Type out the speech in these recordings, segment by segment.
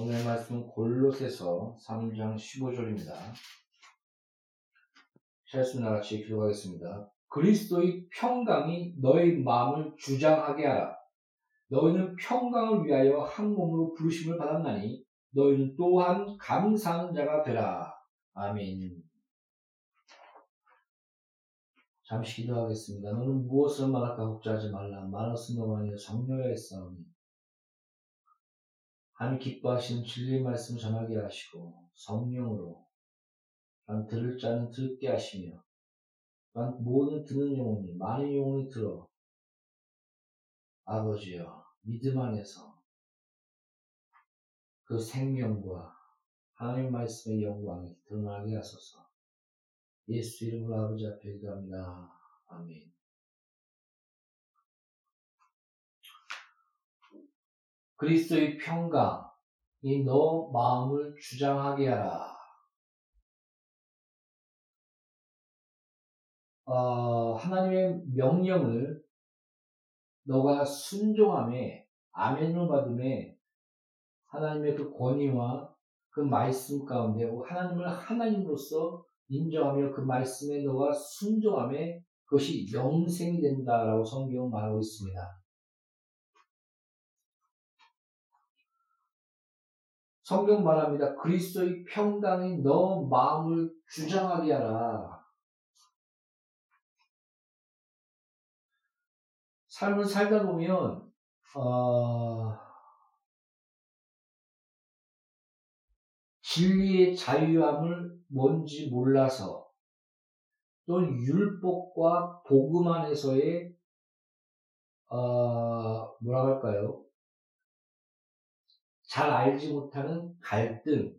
오늘 말씀은 골로새서 3장 15절입니다. 샬수나 같이 기도하겠습니다. 그리스도의 평강이 너의 마음을 주장하게 하라. 너희는 평강을 위하여 한 몸으로 부르심을 받았나니 너희는 또한 감사하는 자가 되라. 아멘. 잠시 기도하겠습니다. 너는 무엇을 말할까 걱정하지 말라. 말하신 너만이 정료에 싸우니. 하나님 기뻐하시는 진리의 말씀 전하게 하시고 성령으로 난 들을 자는 듣게 하시며 난 모든 듣는 영혼이 많은 영혼이 들어 아버지여 믿음 안에서 그 생명과 하나님 말씀의 영광이 드러나게 하소서 예수 이름으로 아버지 앞에 기도합니다. 아멘. 그리스도의 평강이 너 마음을 주장하게 하라. 어, 하나님의 명령을 너가 순종함에 아멘을 받음에 하나님의 그 권위와 그 말씀 가운데 하나님을 하나님으로서 인정하며 그 말씀에 너가 순종함에 그것이 영생이 된다라고 성경은 말하고 있습니다. 성경 말합니다. 그리스도의 평강이 너 마음을 주장하게 하라. 삶을 살다 보면 어, 진리의 자유함을 뭔지 몰라서 또 율법과 복음 안에서의 어, 뭐라 할까요? 잘 알지 못하는 갈등,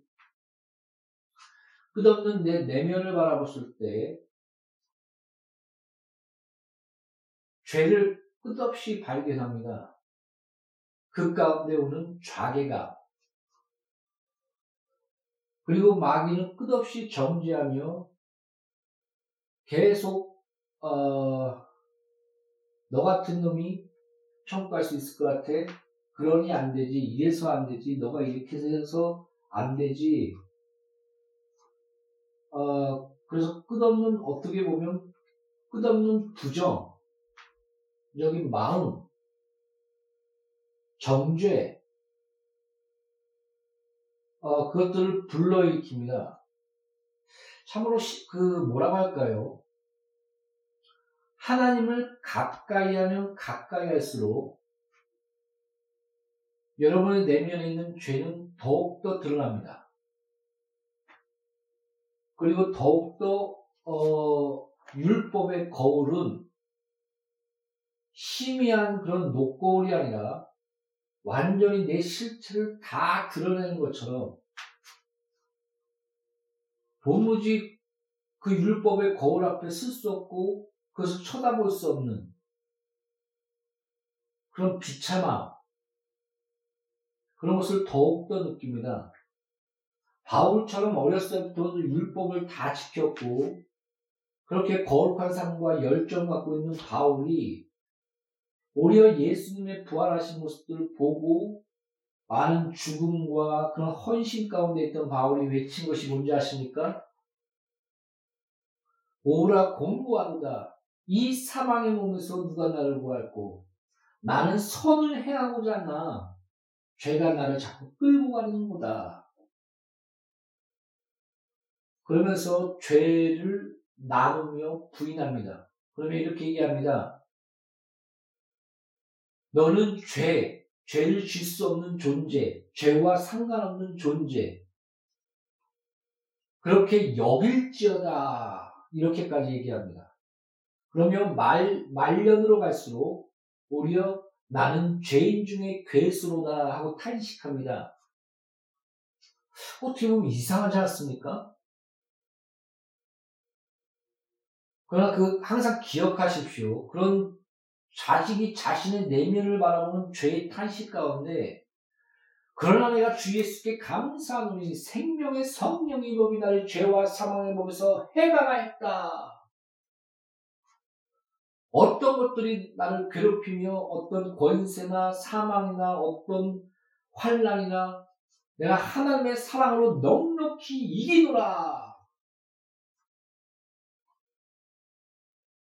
끝없는 내 내면을 바라봤을 때 죄를 끝없이 발견합니다. 그 가운데 오는 좌계감, 그리고 마귀는 끝없이 정죄하며 계속 어, 너 같은 놈이 평가할 수 있을 것 같아. 그러니 안 되지. 이래서 안 되지. 너가 이렇게 해서 안 되지. 어, 그래서 끝없는, 어떻게 보면 끝없는 부정, 적인 마음, 정죄, 어, 그것들을 불러일으킵니다. 참으로 시, 그 뭐라고 할까요? 하나님을 가까이 하면 가까이 할수록 여러분의 내면에 있는 죄는 더욱더 드러납니다. 그리고 더욱더 어, 율법의 거울은 희미한 그런 녹거울이 아니라 완전히 내 실체를 다 드러내는 것처럼 도무지 그 율법의 거울 앞에 쓸 수 없고 그것을 쳐다볼 수 없는 그런 비참함, 그런 것을 더욱더 느낍니다. 바울처럼 어렸을 때부터 율법을 다 지켰고 그렇게 거룩한 삶과 열정 갖고 있는 바울이 오히려 예수님의 부활하신 모습들을 보고 많은 죽음과 그런 헌신 가운데 있던 바울이 외친 것이 뭔지 아십니까? 오라 공부한다. 이 사망의 몸에서 누가 나를 구할고 나는 선을 행하고자 하나 죄가 나를 자꾸 끌고 가는 거다. 그러면서 죄를 나누며 부인합니다. 그러면 이렇게 얘기합니다. 너는 죄, 죄를 질 수 없는 존재, 죄와 상관없는 존재. 그렇게 여길지어다. 이렇게까지 얘기합니다. 그러면 말, 말년으로 갈수록 오히려 나는 죄인 중에 괴수로다 하고 탄식합니다. 어떻게 보면 이상하지 않습니까? 그러나 그 항상 기억하십시오. 그런 자식이 자신의 내면을 바라보는 죄의 탄식 가운데 그러나 내가 주 예수께 감사하노니 생명의 성령의 법이 나를 죄와 사망의 법에서 해방하였다. 어떤 것들이 나를 괴롭히며 어떤 권세나 사망이나 어떤 환란이나 내가 하나님의 사랑으로 넉넉히 이기노라.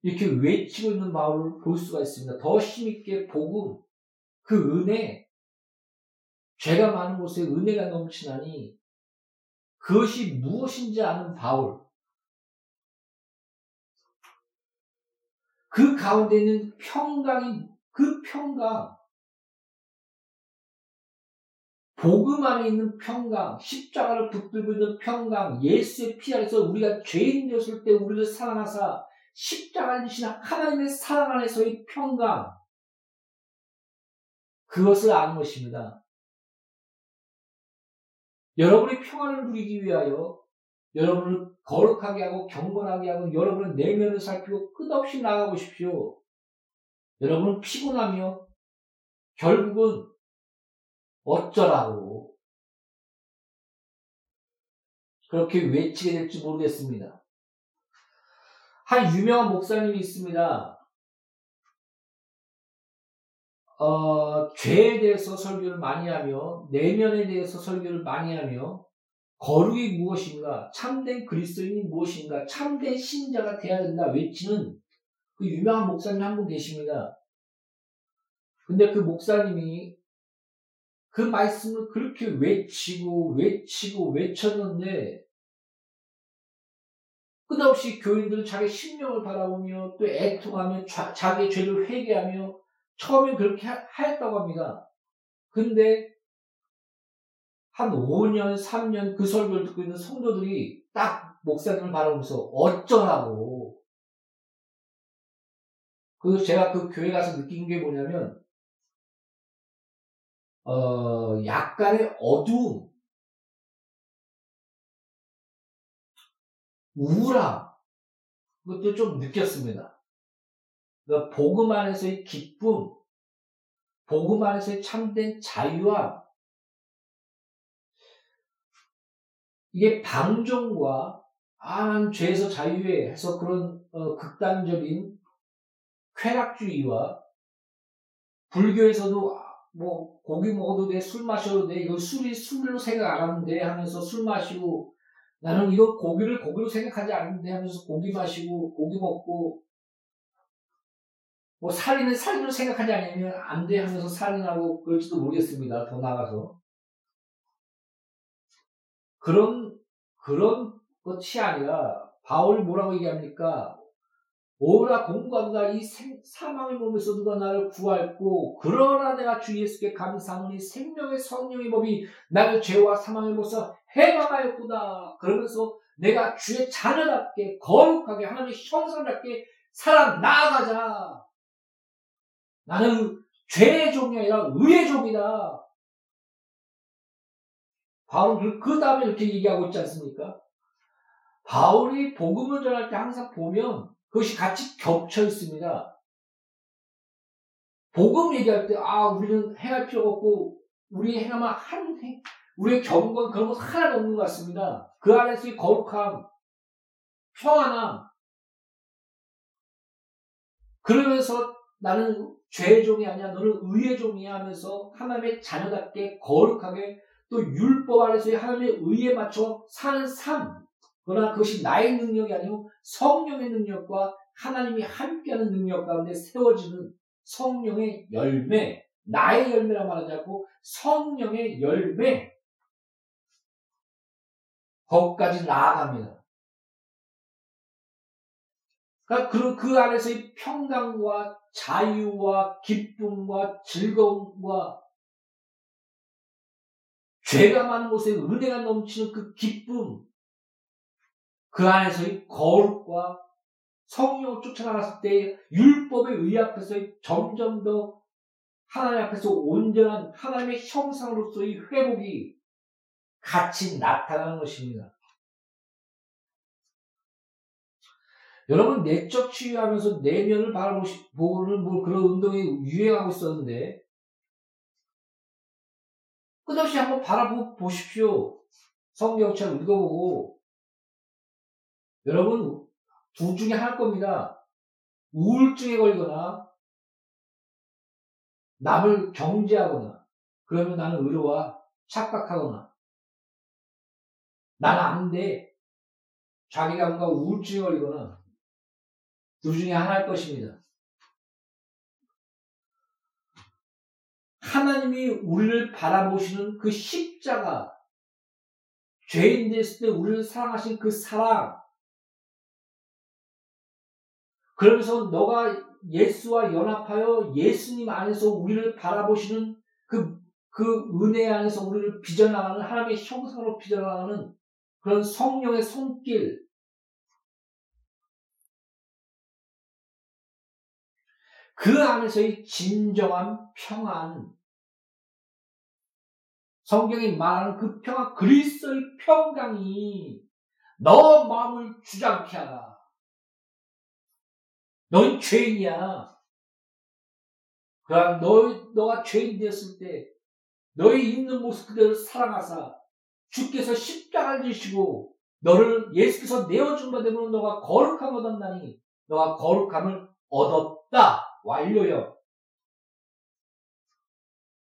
이렇게 외치고 있는 바울을 볼 수가 있습니다. 더 힘있게 복음, 그 은혜, 죄가 많은 곳에 은혜가 넘치나니 그것이 무엇인지 아는 바울. 그 가운데 있는 평강이 그 평강, 복음 안에 있는 평강, 십자가를 붙들고 있는 평강, 예수의 피 안에서 우리가 죄인이었을 때 우리를 사랑하사 십자가를 지신 하나님의 사랑 안에서의 평강, 그것을 아는 것입니다. 여러분의 평안을 누리기 위하여 여러분을 거룩하게 하고 경건하게 하고 여러분의 내면을 살피고 끝없이 나가보십시오. 여러분은 피곤하며 결국은 어쩌라고 그렇게 외치게 될지 모르겠습니다. 한 유명한 목사님이 있습니다. 어, 죄에 대해서 설교를 많이 하며 내면에 대해서 설교를 많이 하며 거룩이 무엇인가 참된 그리스도인이 무엇인가 참된 신자가 되어야 된다 외치는 그 유명한 목사님 한 분 계십니다. 근데 그 목사님이 그 말씀을 그렇게 외치고 외치고 외쳤는데 끝없이 교인들은 자기 신명을 바라보며 또 애통하며 자기 죄를 회개하며 처음에 그렇게 하 였다고 합니다. 근데 한 5년, 3년 그 설교를 듣고 있는 성도들이 딱 목사님을 바라보면서 어쩌라고. 그래서 제가 그 교회 가서 느낀 게 뭐냐면, 어, 약간의 어두움, 우울함, 그것도 좀 느꼈습니다. 그러니까 복음 안에서의 기쁨, 복음 안에서의 참된 자유와 이게 방종과 아, 죄에서 자유해 해서 그런 어, 극단적인 쾌락주의와 불교에서도 아, 뭐 고기 먹어도 돼, 술 마셔도 돼, 이거 술이 술로 생각 안 하는데 하면서 술 마시고 나는 이거 고기를 고기로 생각하지 않는데 하면서 고기 마시고 고기 먹고 뭐 살인은 살인으로 생각하지 않으면 안 돼 하면서 살인하고 그럴지도 모르겠습니다. 더 나가서 그런 그런 것이 아니라 바울이 뭐라고 얘기합니까? 오라 공감과 이 생, 사망의 몸에서 누가 나를 구할고 그러나 내가 주 예수께 감사하니 생명의 성령의 법이 나를 죄와 사망의 몸에서 해방하였구나. 그러면서 내가 주의 자녀답게 거룩하게 하나님의 형상답게 살아 나아가자. 나는 죄의 종이 아니라 의의 종이다 바울은 그 다음에 이렇게 얘기하고 있지 않습니까? 바울이 복음을 전할 때 항상 보면 그것이 같이 겹쳐 있습니다. 복음 얘기할 때, 아, 우리는 행할 필요가 없고, 우리 행하면 한, 행, 우리의 경건 그런 거 하나도 없는 것 같습니다. 그 안에서의 거룩함, 평안함, 그러면서 나는 죄의 종이 아니야, 너는 의의 종이야 하면서 하나님의 자녀답게 거룩하게 또 율법 안에서의 하나님의 의에 맞춰 사는 삶. 그러나 그것이 나의 능력이 아니고 성령의 능력과 하나님이 함께하는 능력 가운데 세워지는 성령의 열매, 나의 열매라 말하지 않고 성령의 열매, 거기까지 나아갑니다. 그러니까 그, 그 안에서의 평강과 자유와 기쁨과 즐거움과 죄가 많은 곳에 은혜가 넘치는 그 기쁨, 그 안에서의 거룩과 성령을 쫓아나갔을 때 율법의 의 앞에서 점점 더 하나님 앞에서 온전한 하나님의 형상으로서의 회복이 같이 나타나는 것입니다. 여러분 내적 치유하면서 내면을 바라보는 뭐 그런 운동이 유행하고 있었는데 끝없이 한번 바라보십시오. 성경책 읽어보고 여러분 둘 중에 할 겁니다. 우울증에 걸거나 남을 경제하거나 그러면 나는 의로와 착각하거나 난 안 돼. 자기가 뭔가 우울증이 걸리거나 둘 중에 하나일 것입니다. 하나님이 우리를 바라보시는 그 십자가, 죄인 됐을 때 우리를 사랑하신 그 사랑, 그러면서 너가 예수와 연합하여 예수님 안에서 우리를 바라보시는 그, 그 은혜 안에서 우리를 빚어나가는 하나님의 형상으로 빚어나가는 그런 성령의 손길, 그 안에서의 진정한 평안, 성경이 말하는 그 평안, 그리스도의 평강이 너 마음을 주장케 하라. 넌 죄인이야. 그럼 너, 너가 죄인 되었을 때 너의 있는 모습 그대로 사랑하사 주께서 십자가를 지시고 너를 예수께서 내어준 바 되면 너가 거룩함 얻었나니 너가 거룩함을 얻었다. 완료요.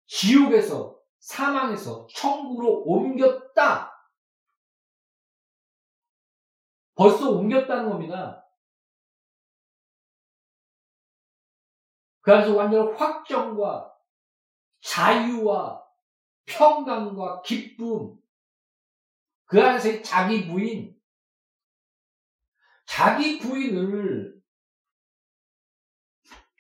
지옥에서 사망에서 천국으로 옮겼다. 벌써 옮겼다는 겁니다. 그 안에서 완전 확정과 자유와 평강과 기쁨, 그 안에서 자기 부인, 자기 부인을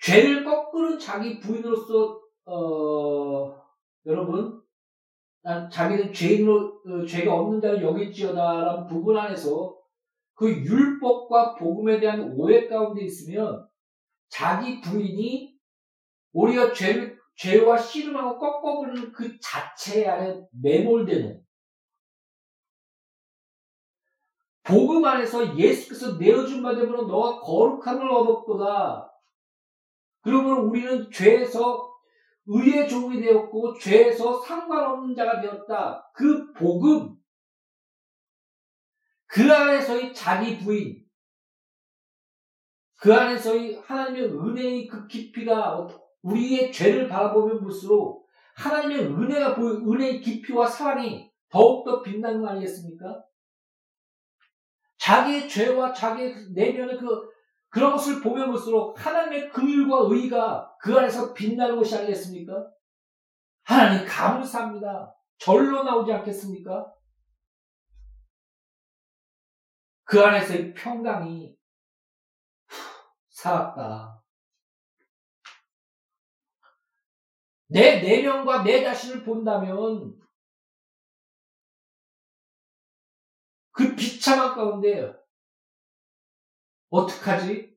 죄를 거꾸는 자기 부인으로서 어, 여러분 난 자기는 죄인으로 어, 죄가 없는 자를 여길지어다라는 부분 안에서 그 율법과 복음에 대한 오해 가운데 있으면 자기 부인이 오히려 죄를 죄와 씨름하고 꺾어버리는 그 자체 안에 매몰되는 복음 안에서 예수께서 내어준 바 되면 너가 거룩함을 얻었도다. 그러면 우리는 죄에서 의의 종이 되었고 죄에서 상관없는 자가 되었다. 그 복음, 그 안에서의 자기 부인, 그 안에서의 하나님의 은혜의 그 깊이가 우리의 죄를 바라보면 볼수록 하나님의 은혜가 보여 은혜의 깊이와 사랑이 더욱더 빛나는 거 아니겠습니까? 자기의 죄와 자기의 내면의 그 그런 것을 보면 볼수록 하나님의 긍휼과 의가 그 안에서 빛나는 것이 아니겠습니까? 하나님 감사합니다. 절로 나오지 않겠습니까? 그 안에서의 평강이 살았다. 내 내면과 내 자신을 본다면 그 비참한 가운데 어떡하지?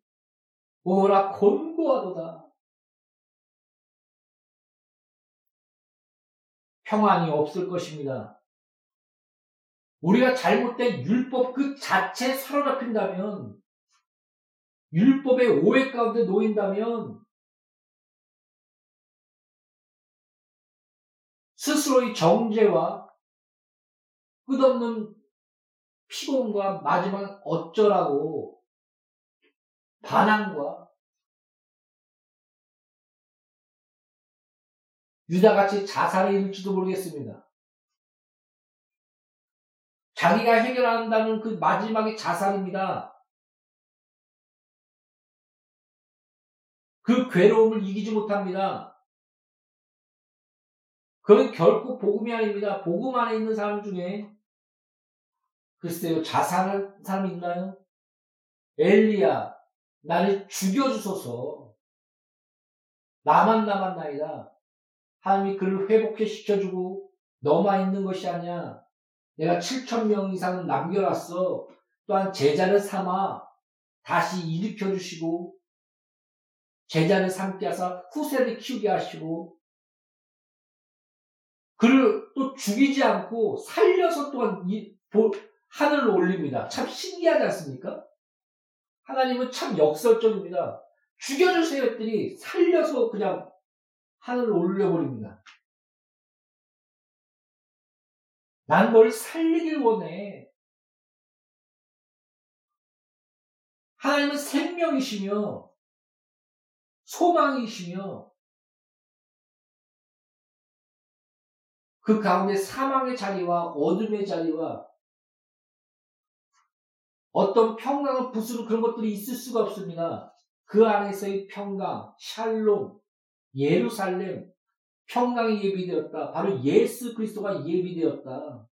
오라 곤고하도다. 평안이 없을 것입니다. 우리가 잘못된 율법 그 자체에 사로잡힌다면, 율법의 오해 가운데 놓인다면, 스스로의 정죄와 끝없는 피곤과 마지막 어쩌라고 반항과 유다같이 자살에 이를지도 모르겠습니다. 자기가 해결한다는 그 마지막의 자살입니다. 그 괴로움을 이기지 못합니다. 그건 결코 복음이 아닙니다. 복음 안에 있는 사람 중에 글쎄요 자살할 사람이 있나요? 엘리야 나를 죽여주소서. 나만 남았나이다. 하나님이 그를 회복해 시켜주고 너만 있는 것이 아니야. 내가 7천 명 이상을 남겨놨어. 또한 제자를 삼아 다시 일으켜 주시고 제자를 하사 후세를 키우게 하시고 그를 또 죽이지 않고 살려서 또한 이, 하늘로 올립니다. 참 신기하지 않습니까? 하나님은 참 역설적입니다. 죽여주세요 했더니 살려서 그냥 하늘로 올려버립니다. 난 널 살리길 원해. 하나님은 생명이시며 소망이시며 그 가운데 사망의 자리와 어둠의 자리와 어떤 평강을 부수는 그런 것들이 있을 수가 없습니다. 그 안에서의 평강, 샬롬, 예루살렘, 평강이 예비되었다. 바로 예수 그리스도가 예비되었다.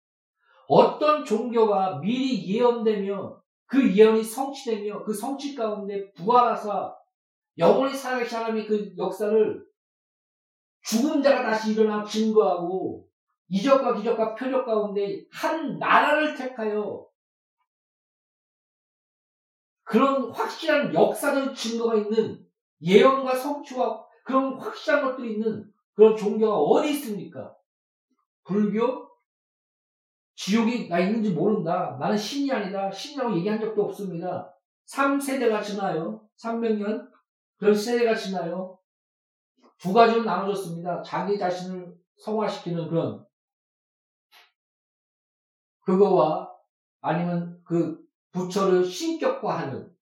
어떤 종교가 미리 예언되며 그 예언이 성취되며 그 성취 가운데 부활하사 영원히 살아계신 하나님의 그 역사를 죽은 자가 다시 일어나 증거하고 이적과 기적과 표적 가운데 한 나라를 택하여 그런 확실한 역사적 증거가 있는 예언과 성취와 그런 확실한 것들이 있는 그런 종교가 어디 있습니까? 불교? 지옥이 나 있는지 모른다. 나는 신이 아니다. 신이라고 얘기한 적도 없습니다. 3세대가 지나요. 300년? 그런 세대가 지나요. 두 가지로 나눠졌습니다. 자기 자신을 성화시키는 그런 그거와 아니면 그 부처를 신격화하는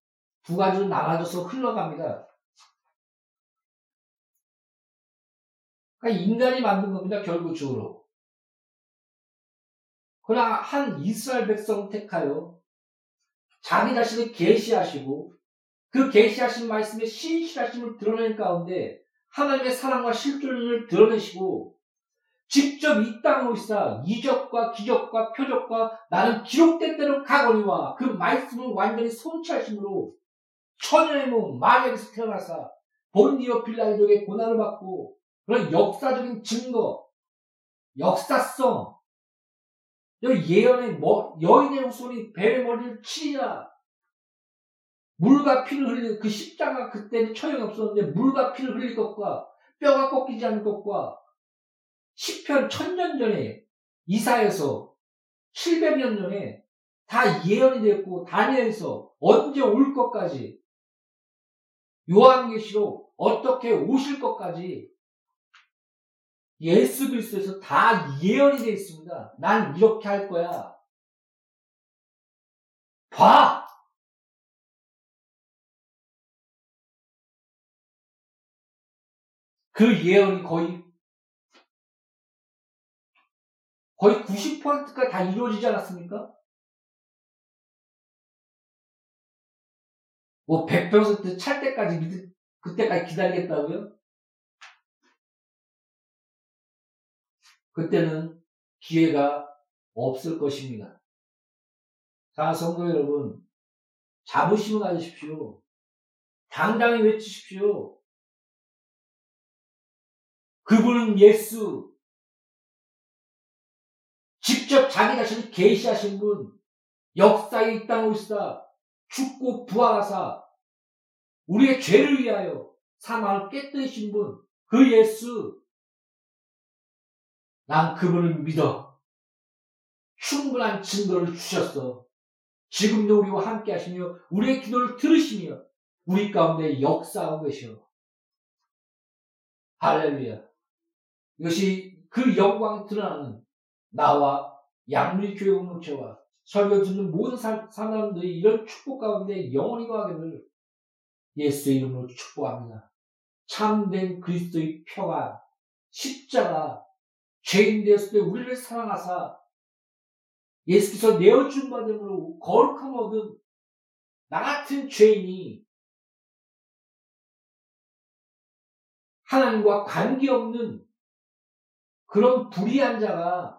두 가지로 나눠져서 흘러갑니다. 그러니까 인간이 만든 겁니다. 결국적으로. 그러나 한 이스라엘 백성 택하여 자기 자신을 계시하시고 그 계시하신 말씀의 신실하심을 드러낸 가운데 하나님의 사랑과 실존을 드러내시고 직접 이 땅으로 있어 이적과 기적과 표적과 나는 기록된 대로 가거니와 그 말씀을 완전히 성취하심으로 천연의 몸 마리아에서 태어나사 본디오 빌라이족의 고난을 받고 그런 역사적인 증거 역사성 예언의 뭐, 여인의 후손이 뱀의 머리를 치리라. 물과 피를 흘리는 그 십자가 그때는 처형이 없었는데 물과 피를 흘릴 것과 뼈가 꺾이지 않을 것과 10편 천년 전에 이사에서 700년 전에 다 예언이 됐고 다니엘에서 언제 올 것까지 요한계시로 어떻게 오실 것까지 예수 그리스도에서 다 예언이 되어 있습니다. 난 이렇게 할 거야. 봐! 그 예언이 거의 거의 90%가 다 이루어지지 않았습니까? 뭐 100%찰 때까지 믿, 그때까지 기다리겠다고요? 그때는 기회가 없을 것입니다. 자, 성도 여러분, 자부심을 가지십시오. 당당히 외치십시오. 그분은 예수. 직접 자기 자신을 계시하신 분, 역사에 이 땅을 오시다 죽고 부활하사 우리의 죄를 위하여 사망을 깨뜨리신 분, 그 예수. 난 그분을 믿어. 충분한 증거를 주셨어. 지금도 우리와 함께 하시며 우리의 기도를 들으시며 우리 가운데 역사하고 계셔. 할렐루야. 이것이 그 영광이 드러나는 나와 양리교회 공동체와 설교 듣는 모든 사람들이 이런 축복 가운데 영원히 거하기를 예수의 이름으로 축복합니다. 참된 그리스도의 평안, 십자가, 죄인 되었을 때 우리를 사랑하사 예수께서 내어준 받음으로 거룩함 얻은 나 같은 죄인이 하나님과 관계없는 그런 불의한 자가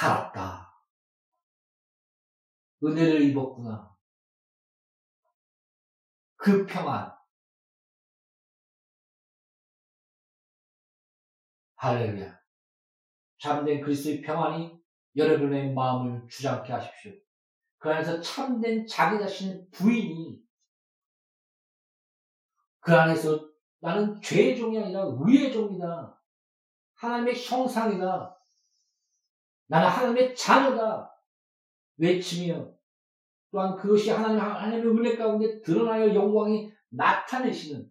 살았다. 은혜를 입었구나. 그 평안. 할렐루야. 참된 그리스도의 평안이 여러분의 마음을 주장케 하십시오. 그 안에서 참된 자기 자신의 부인이 그 안에서 나는 죄의 종이 아니라 의의 종이다. 하나님의 형상이다. 나는 하나님의 자녀다. 외치며 또한 그것이 하나님, 하나님의 은혜 가운데 드러나여 영광이 나타내시는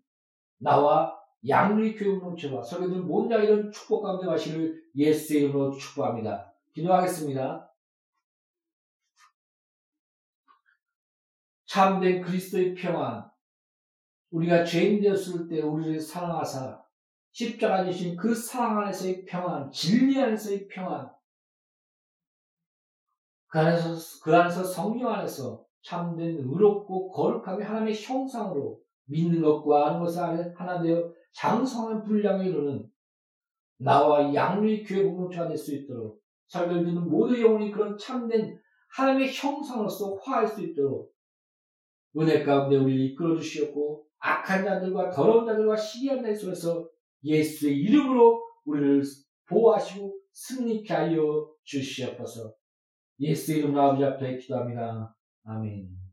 나와 양리 교육농체와 설교들 모든 자 이런 축복 가운데 가시를 예수의 이름으로 축복합니다. 기도하겠습니다. 참된 그리스도의 평안, 우리가 죄인 되었을 때 우리를 사랑하사 십자가 주신 그 사랑 안에서의 평안, 진리 안에서의 평안, 그 안에서, 그 안에서 성령 안에서 참된 의롭고 거룩하게 하나님의 형상으로 믿는 것과 아는 것을 하나 되어 장성한 분량에 이르는 나와 양리 교회 공동체가 될 수 있도록 설교를 듣는 모두 영혼이 그런 참된 하나님의 형상으로서 화할 수 있도록 은혜 가운데 우리를 이끌어 주시었고 악한 자들과 더러운 자들과 시기한 자들 속에서 예수의 이름으로 우리를 보호하시고 승리케 하여 주시옵소서. 예수 이름으로 아버지 앞에 기도합니다. 아멘.